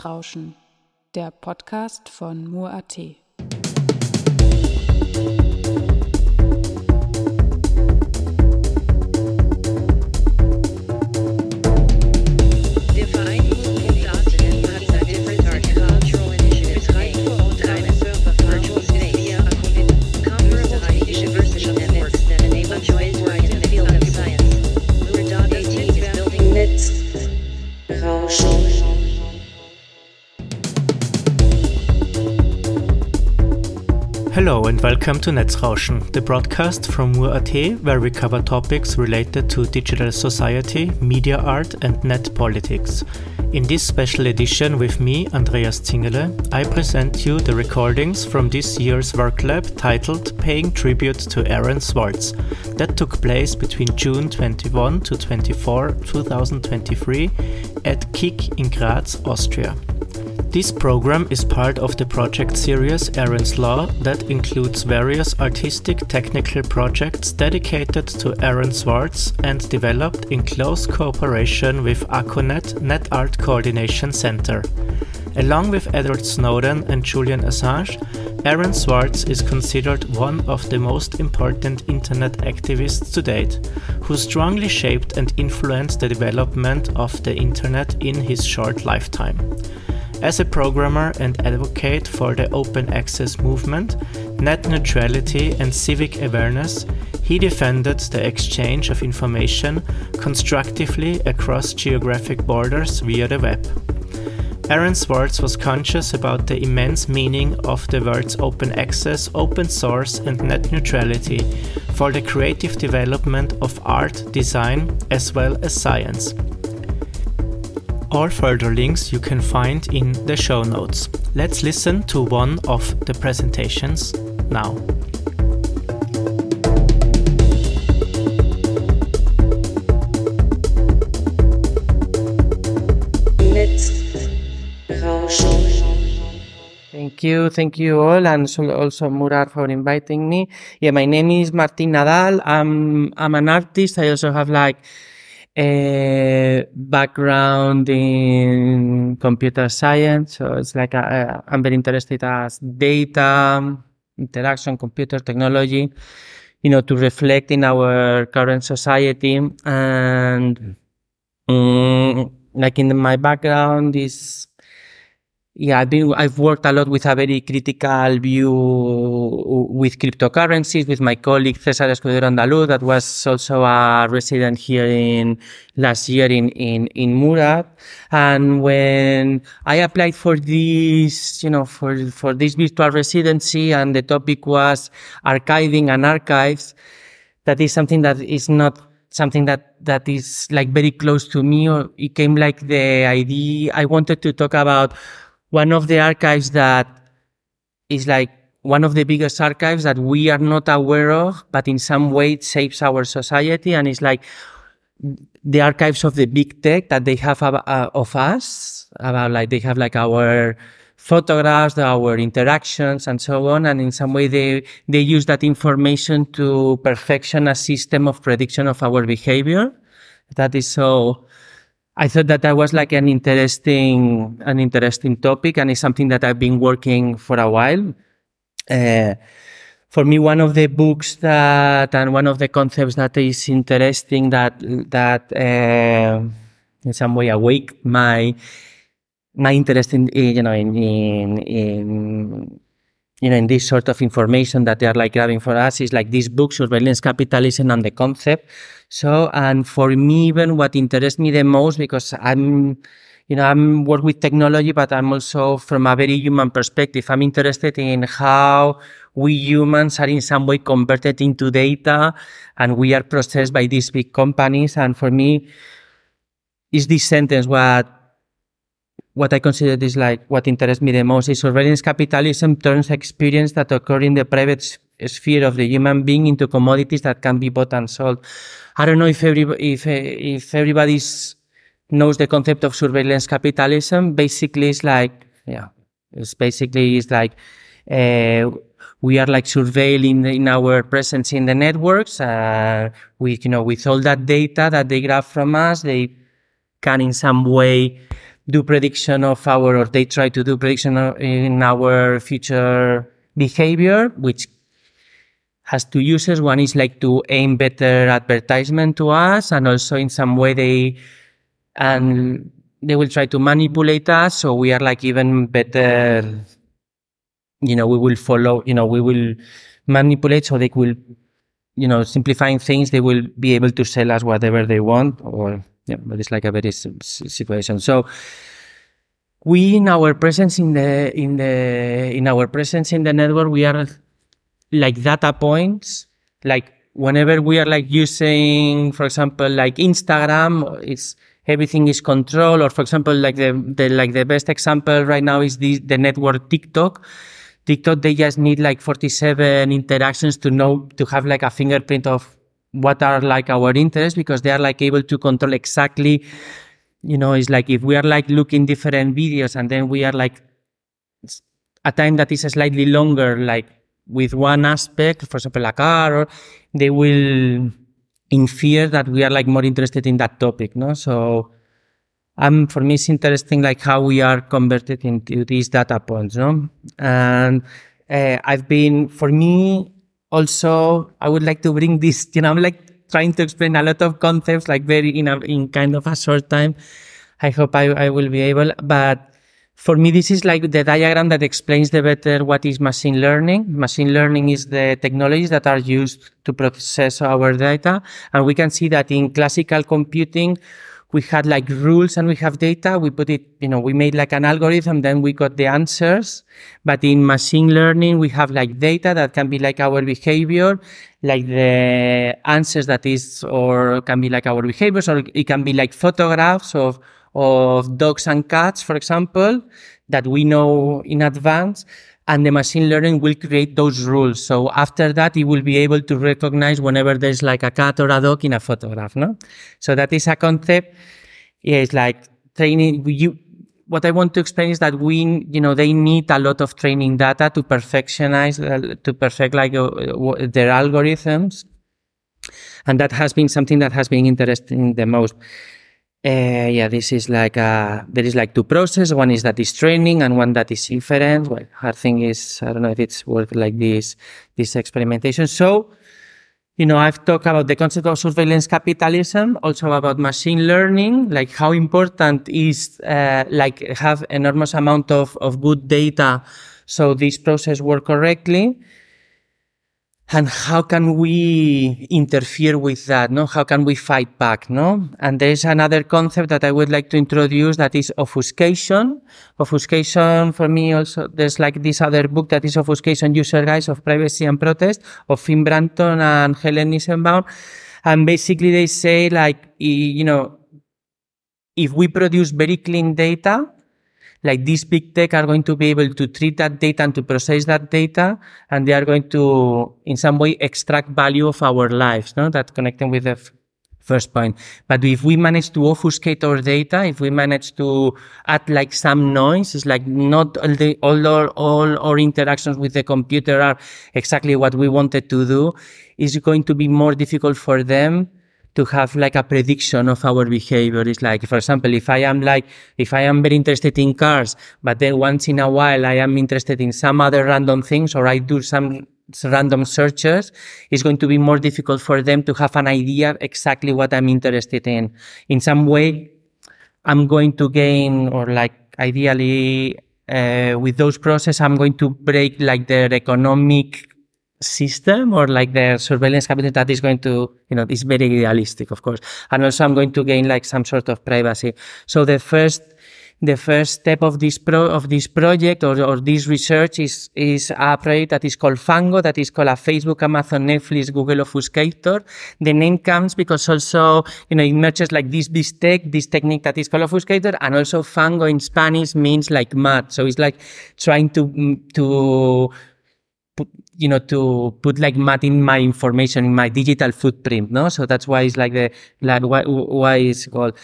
Netzrauschen, der Podcast von Mur.at. Hello and welcome to Netzrauschen, the broadcast from Mur.at where we cover topics related to digital society, media art and net politics. In this special edition with me, Andreas Zingele, I present you the recordings from this year's work lab titled Paying Tribute to Aaron Swartz that took place between June 21 to 24, 2023 at KIG in Graz, Austria. This program is part of the project series Aaron's Law that includes various artistic technical projects dedicated to Aaron Swartz and developed in close cooperation with ACOnet Net Art Coordination Center. Along with Edward Snowden and Julian Assange, Aaron Swartz is considered one of the most important internet activists to date, who strongly shaped and influenced the development of the internet in his short lifetime. As a programmer and advocate for the open access movement, net neutrality, and civic awareness, he defended the exchange of information constructively across geographic borders via the web. Aaron Swartz was conscious about the immense meaning of the words open access, open source, and net neutrality for the creative development of art, design, as well as science. All further links you can find in the show notes. Let's listen to one of the presentations now. Thank you, thank you all, and also Mur.at for inviting me. Yeah, my name is Martin Nadal. I'm I'm an artist. I also have like a background in computer science, so it's like I, I'm very interested as data, interaction, computer technology, you know, to reflect in our current society and. mm, like in my background is yeah, I've been I've worked a lot with a very critical view with cryptocurrencies with my colleague Cesar Escudero Andaluz that was also a resident here in last year in in in Mur.at. And when I applied for this, you know, for for this virtual residency, and the topic was archiving and archives, that is something that is not something that that is like very close to me or it came like the idea i wanted to talk about one of the archives that is like one of the biggest archives that we are not aware of but in some way it shapes our society and it's like the archives of the big tech that they have ab- uh, of us about like they have like our photographs our interactions and so on and in some way they they use that information to perfection a system of prediction of our behavior. That is so I thought that that was like an interesting, an interesting topic, and it's something that I've been working for a while. Uh, for me, one of the books that and one of the concepts that is interesting that that uh, in some way awake my my interest in you know in in, in you know, in this sort of information that they are like grabbing for us is like this book, Surveillance Capitalism and the Concept. So, and for me, even what interests me the most, because I'm, you know, I'm work with technology, but I'm also from a very human perspective. I'm interested in how we humans are in some way converted into data and we are processed by these big companies. And for me, is this sentence what what I consider is like what interests me the most is surveillance capitalism turns experience that occur in the private sphere of the human being into commodities that can be bought and sold. I don't know if every, if, uh, if everybody knows the concept of surveillance capitalism. Basically, it's like, yeah, it's basically, it's like, uh, we are like surveilling in our presence in the networks, uh, with, you know, with all that data that they grab from us, they can in some way do prediction of our, or they try to do prediction in our future behavior, which has two uses. One is like to aim better advertisement to us, and also in some way they and they will try to manipulate us, so we are like even better. You know, we will follow. You know, we will manipulate, so they will. You know, simplifying things, they will be able to sell us whatever they want, or yeah, but it's like a very situation. So we in our presence in the in the in our presence in the network, we are like data points, like whenever we are like using, for example, like Instagram, it's everything is controlled. Or for example, like the, the like the best example right now is the the network TikTok. TikTok they just need like 47 interactions to know to have like a fingerprint of what are like our interests because they are like able to control exactly you know it's like if we are like looking different videos and then we are like a time that is slightly longer like with one aspect, for example, a car, or they will infer that we are like more interested in that topic, no? So, um, for me, it's interesting like how we are converted into these data points, no? And uh, I've been, for me, also, I would like to bring this, you know, I'm like trying to explain a lot of concepts, like very in a, in kind of a short time. I hope I, I will be able, but for me, this is like the diagram that explains the better what is machine learning. Machine learning is the technologies that are used to process our data. And we can see that in classical computing, we had like rules and we have data. We put it, you know, we made like an algorithm, then we got the answers. But in machine learning, we have like data that can be like our behavior, like the answers that is, or can be like our behaviors, or it can be like photographs of, of dogs and cats, for example, that we know in advance. And the machine learning will create those rules. So after that, it will be able to recognize whenever there's like a cat or a dog in a photograph. No, so that is a concept. Yeah, it's like training. You, what I want to explain is that we, you know, they need a lot of training data to perfectionize, uh, to perfect like uh, their algorithms. And that has been something that has been interesting the most. Uh, yeah, this is like uh, there is like two process. One is that is training, and one that is inference. Well, hard thing is I don't know if it's worth like this this experimentation. So, you know, I've talked about the concept of surveillance capitalism, also about machine learning, like how important is uh, like have enormous amount of of good data, so this process work correctly and how can we interfere with that no? How can we fight back no? And there's another concept that i would like to introduce that is obfuscation obfuscation for me also there's like this other book that is obfuscation user guides of privacy and protest of finn Brunton and helen nissenbaum and basically they say like you know if we produce very clean data like these big tech are going to be able to treat that data and to process that data and they are going to in some way extract value of our lives no? That connecting with the f- first point. But if we manage to obfuscate our data if we manage to add like some noise it's like not all the all our, all our interactions with the computer are exactly what we wanted to do it's going to be more difficult for them to have like a prediction of our behavior. It's like, for example, if I am like, if I am very interested in cars, but then once in a while I am interested in some other random things or I do some random searches, it's going to be more difficult for them to have an idea exactly what I'm interested in. In some way, I'm going to gain or like ideally uh, with those processes, I'm going to break like their economic system or like the surveillance cabinet that is going to, you know, is very realistic, of course. And also I'm going to gain like some sort of privacy. So the first, the first step of this pro, of this project or, or this research is, is a project that is called Fango, that is called a Facebook, Amazon, Netflix, Google Obfuscator. The name comes because also, you know, it merges like this, this tech, this technique that is called Obfuscator, and also Fango in Spanish means like mud. So it's like trying to, to, you know, to put like math in my information in my digital footprint, no? So that's why it's like the, like why, why it's called.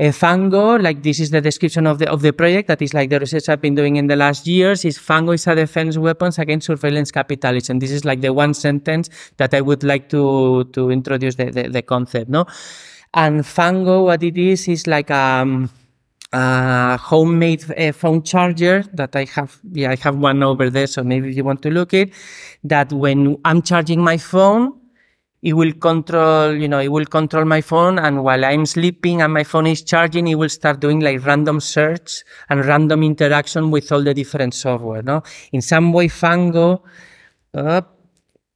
Uh, Fango, like this is the description of the of the project. That is like the research I've been doing in the last years. Is Fango is a defense weapons against surveillance capitalism. This is like the one sentence that I would like to to introduce the the, the concept, no? And Fango, what it is, is like um a homemade uh, phone charger that I have. Yeah, I have one over there. So maybe you want to look it, that when I'm charging my phone, it will control, you know, it will control my phone. And while I'm sleeping and my phone is charging, it will start doing like random search and random interaction with all the different software. No, in some way, Fango. Uh,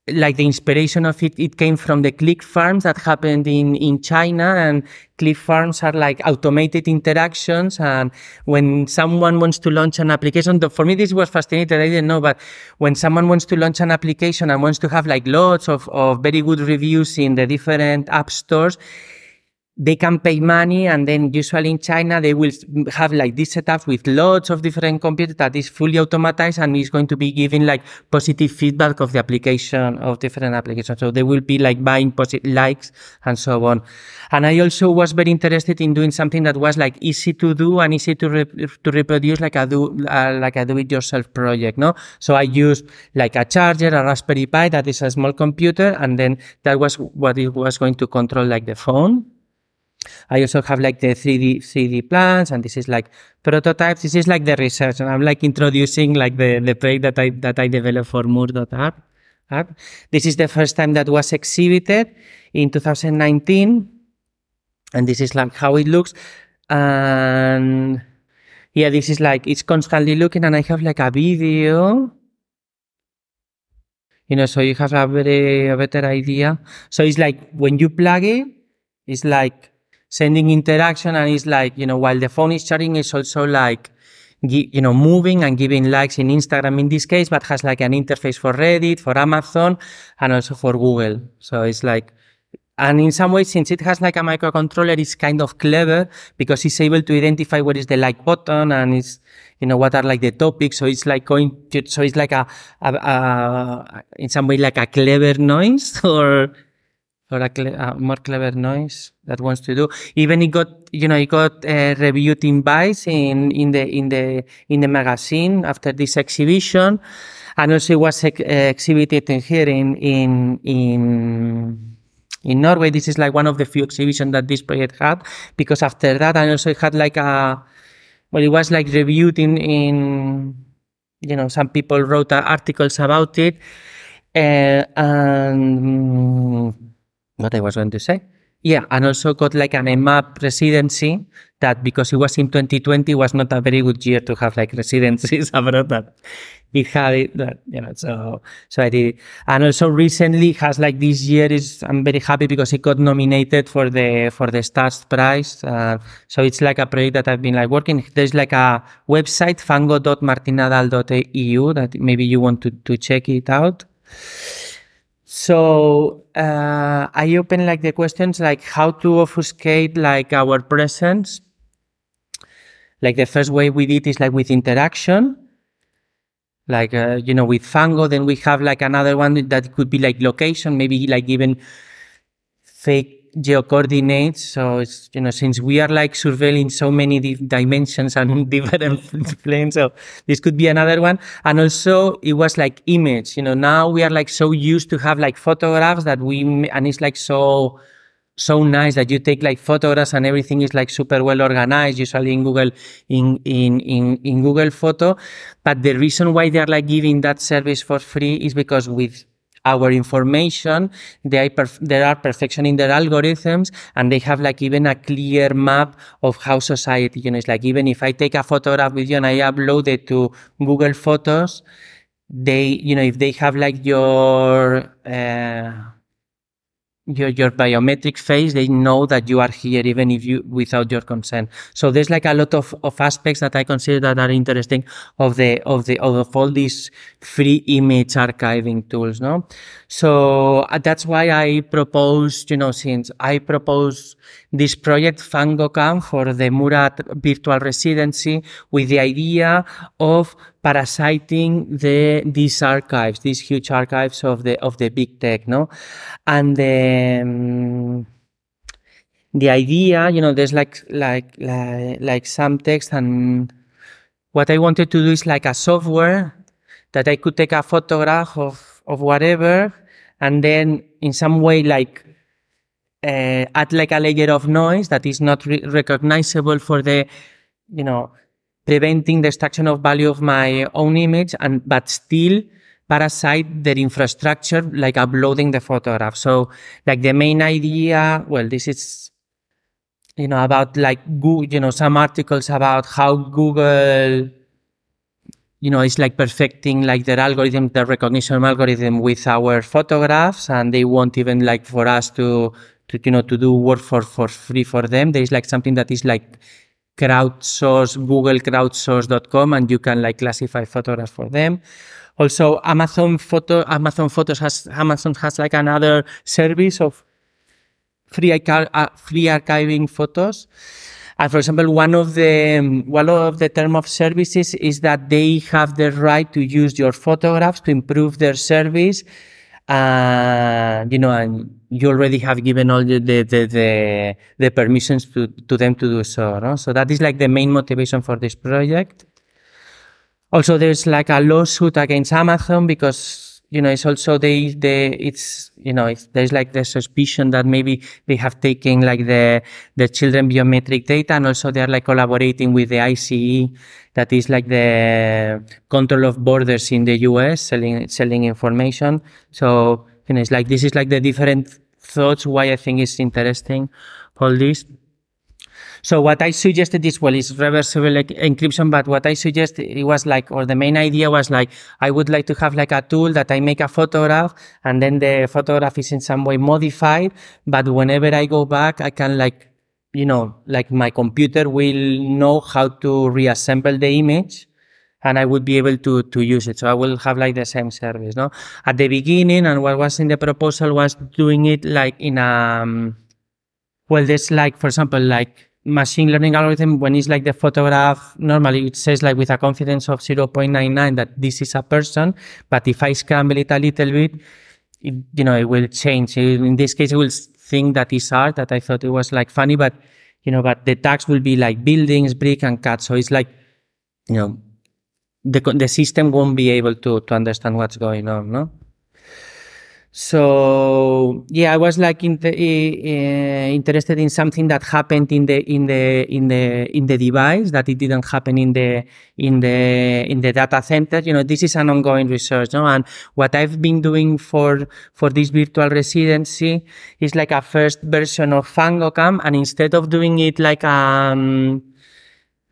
like the inspiration of it, it came from the click farms that happened in, in China and click farms are like automated interactions. And when someone wants to launch an application, for me, this was fascinating. I didn't know, but when someone wants to launch an application and wants to have like lots of, of very good reviews in the different app stores, they can pay money and then usually in China they will have like this setup with lots of different computers that is fully automatized and is going to be giving like positive feedback of the application of different applications. So they will be like buying positive likes and so on. And I also was very interested in doing something that was like easy to do and easy to re- to reproduce like a do uh, like a do it yourself project. No, so I used like a charger, a Raspberry Pi that is a small computer, and then that was what it was going to control like the phone I also have like the 3D 3D plans, and this is like prototypes. This is like the research, and I'm like introducing like the the project that I that I developed for Mur.at. App. This is the first time that was exhibited in 2019, and this is like how it looks. And yeah, this is like it's constantly looking, and I have like a video. You know, so you have a very a better idea. So it's like when you plug it, it's like sending interaction and it's like, you know, while the phone is charging, it's also like, you know, moving and giving likes in Instagram in this case, but has like an interface for Reddit, for Amazon, and also for Google. So it's like, and in some ways, since it has like a microcontroller, it's kind of clever because it's able to identify what is the like button and it's, you know, what are like the topics. So it's like going to, so it's like a, a, a in some way, like a clever noise or, or a, cle- a, more clever noise that wants to do. Even it got, you know, it got uh, reviewed in Vice in, in the in the in the magazine after this exhibition, and also it was ex- exhibited here in in in in Norway. This is like one of the few exhibitions that this project had because after that, and also it had like a well, it was like reviewed in in you know some people wrote articles about it. Uh, and what I was going to say. Yeah, and also got like an EMAP residency that because it was in 2020 was not a very good year to have like residencies abroad that it had it that you know so so I did and also recently has like this year is I'm very happy because it got nominated for the for the STARTS Prize uh, so it's like a project that I've been like working. There's like a website fango.martinnadal.eu that maybe you want to to check it out so uh, I open like the questions like how to obfuscate like our presence. Like the first way we did is like with interaction, like uh, you know with Fango. Then we have like another one that could be like location, maybe like even fake geocoordinates. So it's, you know, since we are like surveilling so many di- dimensions and different planes, so this could be another one. And also it was like image, you know, now we are like so used to have like photographs that we, and it's like so, so nice that you take like photographs and everything is like super well organized, usually in Google, in, in, in, in Google Photo. But the reason why they are like giving that service for free is because with our information. They perf- there are perfection in their algorithms and they have like even a clear map of how society, you know, it's like even if I take a photograph with you and I upload it to Google Photos, they, you know, if they have like your, uh, your your biometric face they know that you are here even if you without your consent. So there's like a lot of, of aspects that i consider that are interesting of the of the of all these free image archiving tools no? So uh, that's why i proposed you know since i proposed this project fangocam for the Mur.at virtual residency with the idea of parasiting the these archives, these huge archives of the of the big tech, no, and the um, the idea, you know, there's like like like, like some text, and what I wanted to do is like a software that I could take a photograph of of whatever, and then in some way like uh, add like a layer of noise that is not re- recognizable for the you know, preventing the extraction of value of my own image and, but still parasite their infrastructure, like uploading the photograph. So like the main idea, well, this is, you know, about like Google, you know, some articles about how Google, you know, is like perfecting like their algorithm, the recognition algorithm with our photographs. And they want even like for us to, to, you know, to do work for, for free for them. There is like something that is like crowdsource, Google crowdsource.com, and you can like classify photographs for them. Also, Amazon Photo, Amazon Photos has, Amazon has like another service of free, uh, free archiving photos. And for example, one of the one of the term of services is that they have the right to use your photographs to improve their service. Uh, you know, and you already have given all the the, the, the, the permissions to, to them to do so. No? So that is like the main motivation for this project. Also, there's like a lawsuit against Amazon because you know it's also they they it's you know it's, there's like the suspicion that maybe they have taken like the the children biometric data and also they're like collaborating with the ICE that is like the control of borders in the US selling selling information. So you know it's like this is like the different thoughts why I think it's interesting all this. So what I suggested is, well, it's reversible like, encryption, but what I suggested, it was like, or the main idea was like, I would like to have like a tool that I make a photograph and then the photograph is in some way modified. But whenever I go back, I can like, you know, like my computer will know how to reassemble the image and I would be able to, to use it. So I will have like the same service, no? At the beginning, and what was in the proposal was doing it like in a, um, well, there's like, for example, like machine learning algorithm, when it's like the photograph, normally it says like with a confidence of 0.99 that this is a person. But if I scramble it a little bit, it, you know, it will change. In this case, it will think that is art that I thought it was like funny, but, you know, but the tags will be like buildings, brick and cut. So it's like, you know, the, the system won't be able to, to understand what's going on, no? So yeah, I was like uh, interested in something that happened in the in the in the in the device that it didn't happen in the in the in the data center. You know, this is an ongoing research, no? And what I've been doing for for this virtual residency is like a first version of FangoCam, and instead of doing it like um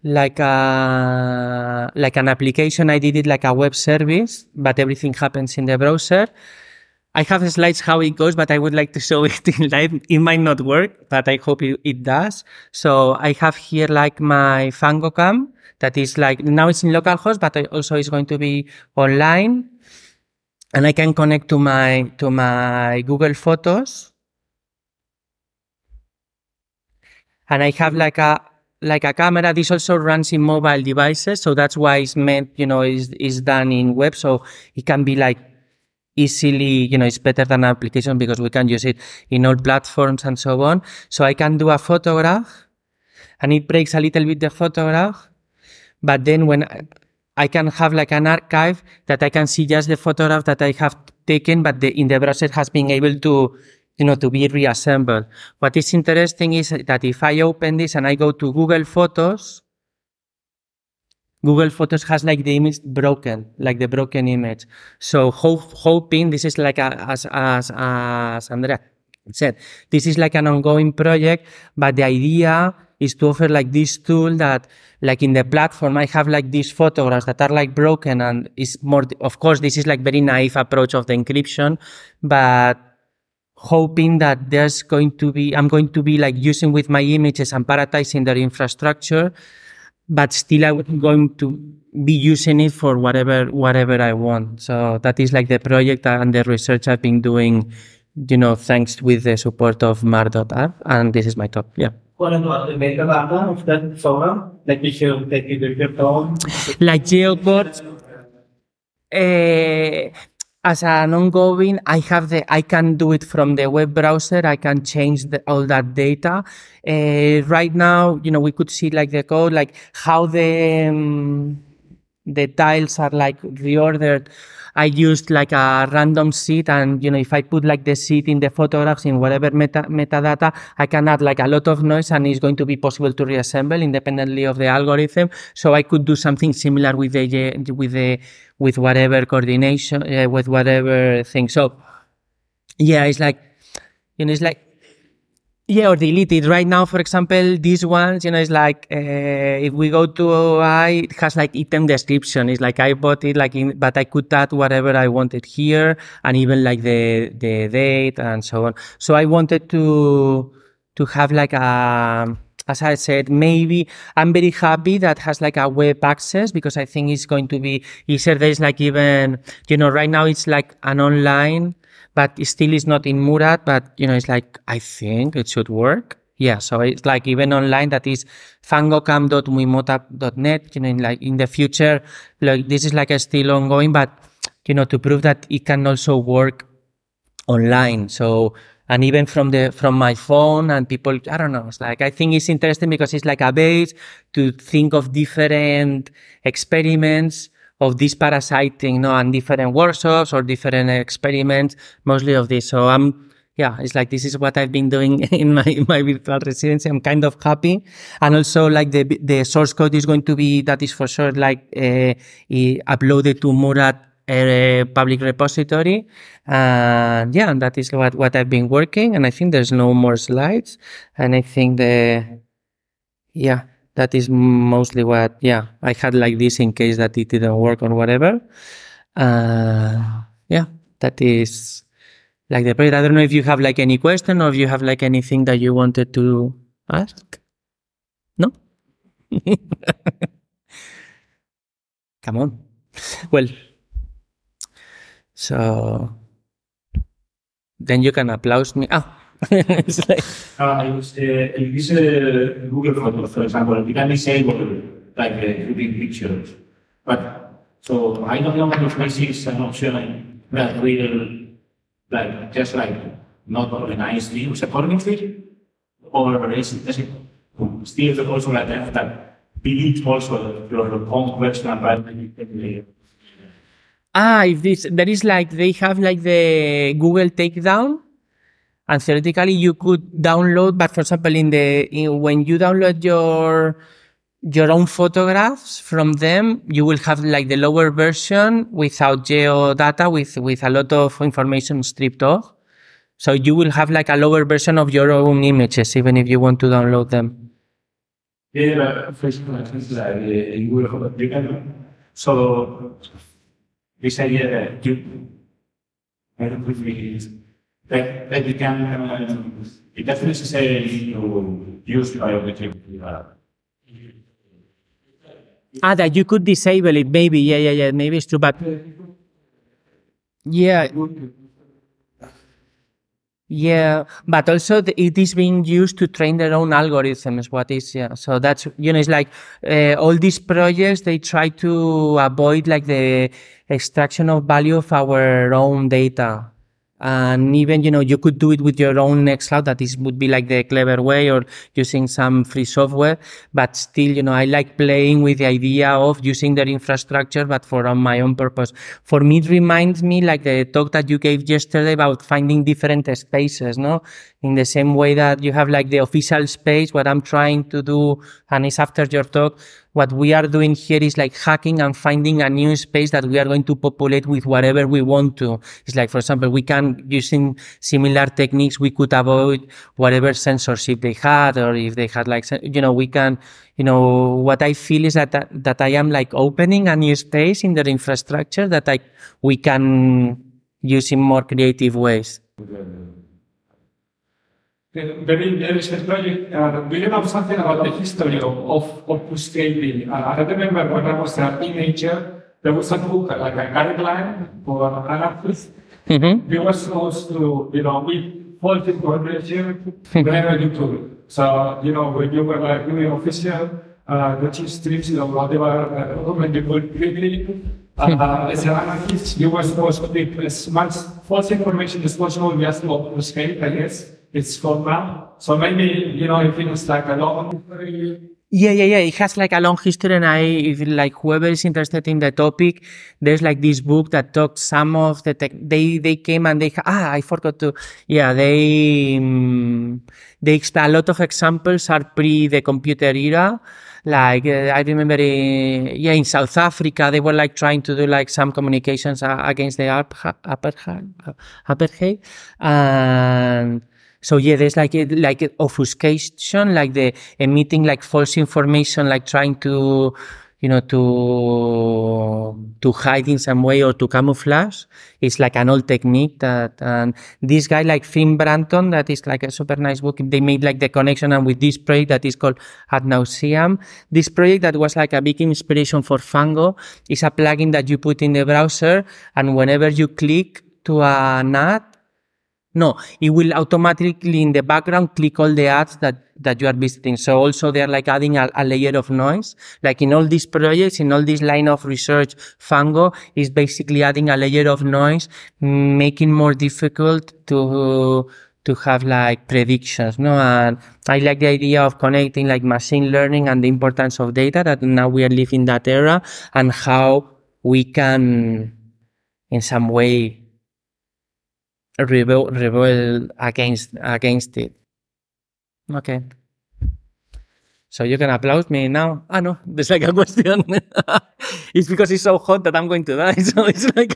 like a like an application, I did it like a web service, but everything happens in the browser. I have slides how it goes, but I would like to show it in live. It might not work, but I hope it, it does. So I have here like my FangoCam that is like, now it's in localhost, but also it's going to be online. And I can connect to my, to my Google Photos. And I have like a, like a camera. This also runs in mobile devices. So that's why it's meant, you know, is, is done in web. So it can be like easily, you know, it's better than an application because we can use it in all platforms and so on. So I can do a photograph and it breaks a little bit the photograph. But then when I can have like an archive that I can see just the photograph that I have taken, but the, in the browser has been able to, you know, to be reassembled. What is interesting is that if I open this and I go to Google Photos, Google Photos has like the image broken, like the broken image. So ho- hoping this is like a, as as as Andrea said, this is like an ongoing project, but the idea is to offer like this tool that like in the platform I have like these photographs that are like broken and is more of course this is like very naive approach of the encryption, but hoping that there's going to be I'm going to be like using with my images and paratizing their infrastructure but still I'm going to be using it for whatever whatever I want. So that is like the project and the research I've been doing, you know, thanks with the support of Mur.at. And this is my talk. Yeah. What about the metadata of that photo? Like you should take it with your phone? Like geocodes. Uh, as an ongoing, I have the, I can do it from the web browser. I can change the, all that data. Uh, right now, you know, we could see like the code, like how the, um, the tiles are like reordered. I used like a random seed and, you know, if I put like the seed in the photographs in whatever meta, metadata, I can add like a lot of noise and it's going to be possible to reassemble independently of the algorithm. So I could do something similar with the, with the, with whatever coordination, uh, with whatever thing. So yeah, it's like, you know, it's like, yeah, or delete it. Right now, for example, these ones, you know, it's like uh, if we go to OI, it has like item description. It's like I bought it, like, in, but I could add whatever I wanted here, and even like the the date and so on. So I wanted to to have like a as I said, maybe I'm very happy that has like a web access because I think it's going to be easier. There's like even, you know, right now it's like an online but it still is not in Mur.at, but you know, it's like, I think it should work. Yeah. So it's like even online that is fangocam.muimota.net, you know, in like in the future, like this is like a still ongoing, but you know, to prove that it can also work online. So, and even from the, from my phone and people, I don't know, it's like, I think it's interesting because it's like a base to think of different experiments of this parasiting, you know, and different workshops or different experiments, mostly of this. So I'm, yeah, it's like this is what I've been doing in my in my virtual residency. I'm kind of happy, and also like the the source code is going to be that is for sure like uh, uploaded to Mur.at uh, public repository. And yeah, and that is what what I've been working. And I think there's no more slides. And I think the yeah that is mostly what yeah i had like this in case that it didn't work or whatever. Uh, yeah that is like the project. I don't know if you have like any question or if you have like anything that you wanted to ask. No? Come on. Well so then you can applaud me. Ah it's like, Uh, I use, uh, I use uh, Google Photos, for example, you can disable like uh, big pictures. But so I don't know if this is an option that will like just like not organize views accordingly, or is it, is it still also like that, that delete also your own personal environment? ah, if this, there is like, they have like the Google Takeout and theoretically you could download but for example in the in, when you download your your own photographs from them you will have like the lower version without geo data with with a lot of information stripped off. So you will have like a lower version of your own images even if you want to download them. Yeah but for like in Google you can so this idea that you I don't know that, that you can, uh, it doesn't necessarily to use biometric. Ah that you could disable it maybe yeah yeah yeah maybe it's true but yeah yeah, but also the, it is being used to train their own algorithms. What is yeah? So that's you know it's like uh, all these projects they try to avoid like the extraction of value of our own data and even you know you could do it with your own nextcloud that is would be like the clever way or using some free software. But still you know i like playing with the idea of using their infrastructure but for my own purpose. For me it reminds me like the talk that you gave yesterday about finding different spaces no in the same way that you have like the official space what i'm trying to do and it's after your talk what we are doing here is like hacking and finding a new space that we are going to populate with whatever we want to. It's like, for example, we can, using similar techniques, we could avoid whatever censorship they had, or if they had like, you know, we can, you know, what I feel is that, that, that I am like opening a new space in their infrastructure that I, we can use in more creative ways. Very project. Uh, do you know something about the history of, of obfuscating? Uh, I remember when I was a teenager, there was a book, like a guideline for anarchists. Mm-hmm. We were supposed to, you know, we false information whenever you could. So, you know, when you were like doing official, uh, the chief strips, you know, whatever, uh, when you could quickly, uh, as an anarchist, you were supposed to keep as much false information as possible just to obfuscate, I guess it's called now. So maybe, you know, if it's like a long Yeah, yeah, yeah. It has like a long history, and I, if like whoever is interested in the topic, there's like this book that talks some of the tech. They they came and they ah, I forgot to. Yeah, they um, they a lot of examples are pre the computer era. Like uh, I remember, uh, yeah, in South Africa, they were like trying to do like some communications uh, against the apartheid, and so yeah, there's like a, like a obfuscation, like the emitting like false information, like trying to, you know, to to hide in some way or to camouflage. It's like an old technique that and this guy like Finn Brunton, that is like a super nice book. They made like the connection and with this project that is called Ad Nauseam. This project that was like a big inspiration for Fango is a plugin that you put in the browser, and whenever you click to an ad, no, it will automatically in the background click all the ads that, that you are visiting. So also they're like adding a, a, layer of noise. Like in all these projects, in all this line of research, Fango is basically adding a layer of noise, making more difficult to, to have like predictions. No, and I like the idea of connecting like machine learning and the importance of data that now we are living that era and how we can in some way rebel, rebel against against it. Okay. So you can applaud me now. Ah no, there's like a question. it's because it's so hot that I'm going to die. So it's like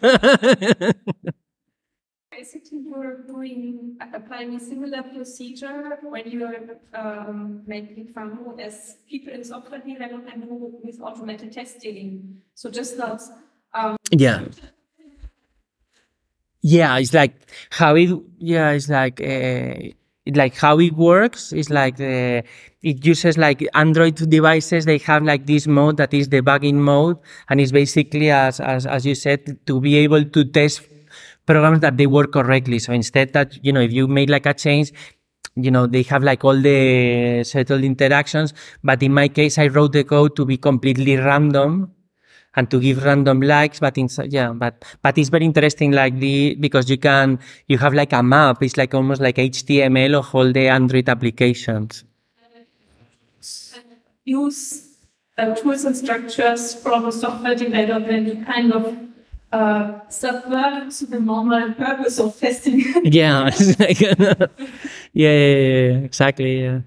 basically you're doing applying a similar procedure when you're um, making Fango as people in software development do with automated testing. So just not um, yeah yeah it's like how it yeah it's like uh, like how it works is like the it uses like android devices. They have like this mode that is debugging mode and it's basically as as, as you said to be able to test programs that they work correctly. So instead that you know if you make like a change you know they have like all the settled interactions. But in my case i wrote the code to be completely random and to give random likes but in yeah but but it's very interesting like the because you can you have like a map. It's like almost like html of all the android applications. Use uh, tools and structures from a software development kind of uh, subvert to the normal purpose of testing. Yeah yeah, yeah, yeah, exactly yeah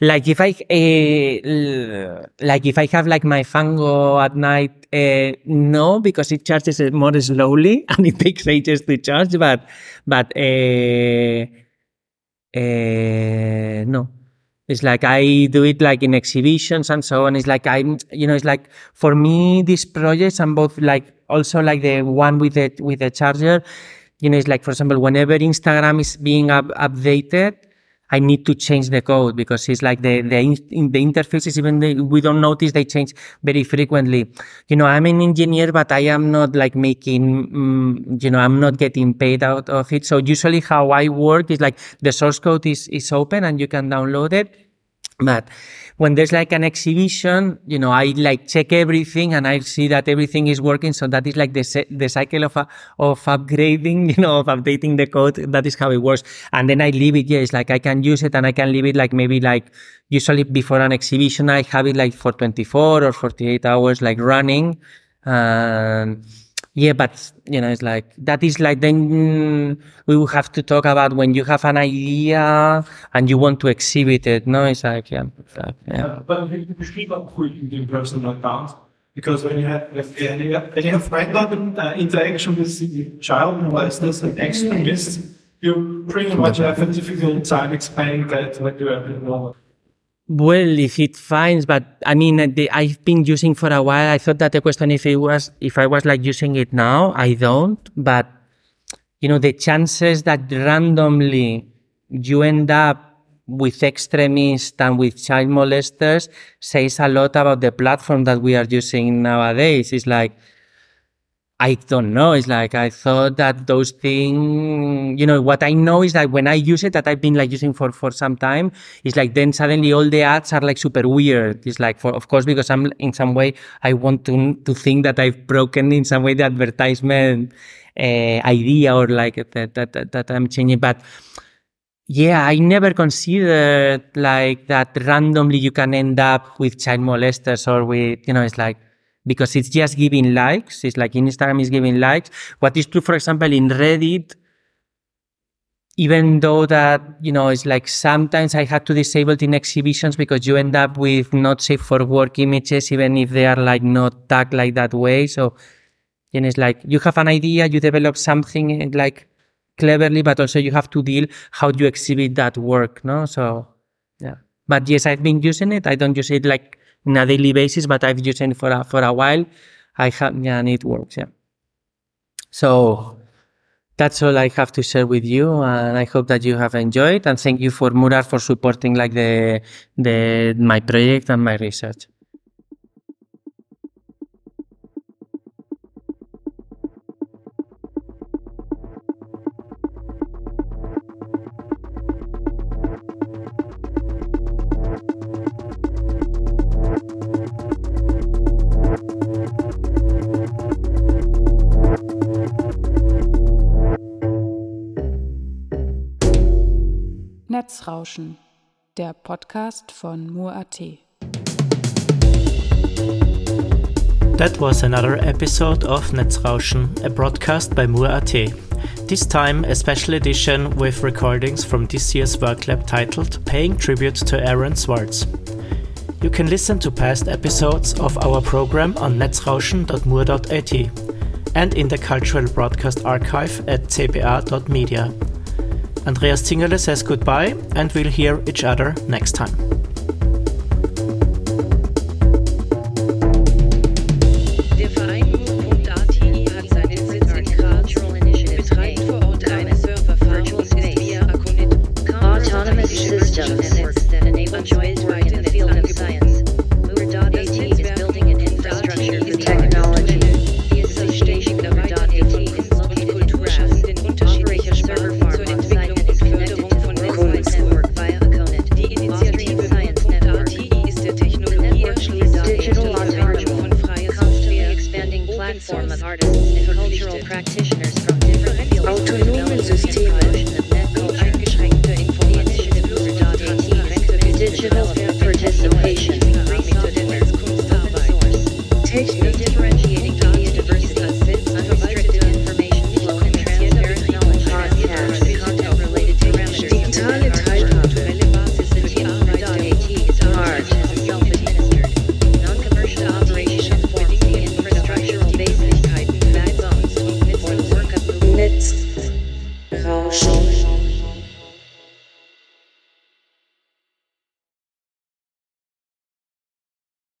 like if I uh, like if I have like my Fango at night, uh, no, because it charges more slowly and it takes ages to charge. But but uh, no, it's like I do it like in exhibitions and so on. It's like I'm you know it's like for me these projects and both like also like the one with the with the charger. You know, it's like for example, whenever Instagram is being up, updated, I need to change the code because it's like the the in the interfaces even we don't notice they change very frequently. You know, I'm an engineer, but I am not like making um, you know I'm not getting paid out of it. So usually how I work is like the source code is is open and you can download it, but when there's like an exhibition, you know, I like check everything and I see that everything is working. So that is like the, the cycle of, uh, of upgrading, you know, of updating the code. That is how it works. And then I leave it. Yeah, it's like I can use it and I can leave it like maybe like usually before an exhibition, I have it like for 24 or 48 hours, like running. And, yeah, but you know, it's like that is like then we will have to talk about when you have an idea and you want to exhibit it. No, it's like yeah, yeah. yeah but you speak about in the personal account because when you have when you have, when uh, interaction with the child unless there's an extremist, you pretty much have a difficult time explaining that what you have involved. Well, if it finds, but I mean, uh, the, I've been using for a while. I thought that the question if it was, if I was like using it now, I don't. But you know, the chances that randomly you end up with extremists and with child molesters says a lot about the platform that we are using nowadays. It's like I don't know. It's like I thought that those things, you know, what I know is that when I use it, that I've been like using for for some time, it's like then suddenly all the ads are like super weird. It's like for of course because I'm in some way I want to to think that I've broken in some way the advertisement uh, idea or like that, that that that I'm changing, but yeah, I never considered like that randomly you can end up with child molesters or with, you know, it's like, because it's just giving likes. It's like Instagram is giving likes. What is true, for example, in Reddit, even though that, you know, it's like sometimes I had to disable it in exhibitions because you end up with not safe for work images, even if they are like not tagged like that way. So, and it's like you have an idea, you develop something eh, like cleverly, but also you have to deal how you exhibit that work, no? So, yeah. But yes, I've been using it. I don't use it like on a daily basis, but I've used it for a, for a while. I have, yeah, and it works, yeah. So, that's all I have to share with you, and I hope that you have enjoyed. And thank you for Mur.at for supporting like the the my project and my research. Der Podcast von. That was another episode of Netzrauschen, a broadcast by Mur.at. This time, a special edition with recordings from this year's WorkLab titled Paying Tribute to Aaron Swartz. You can listen to past episodes of our program on netzrauschen.mur.at and in the Cultural Broadcast Archive at cba.media. Andreas Zingerle says goodbye, and we'll hear each other next time.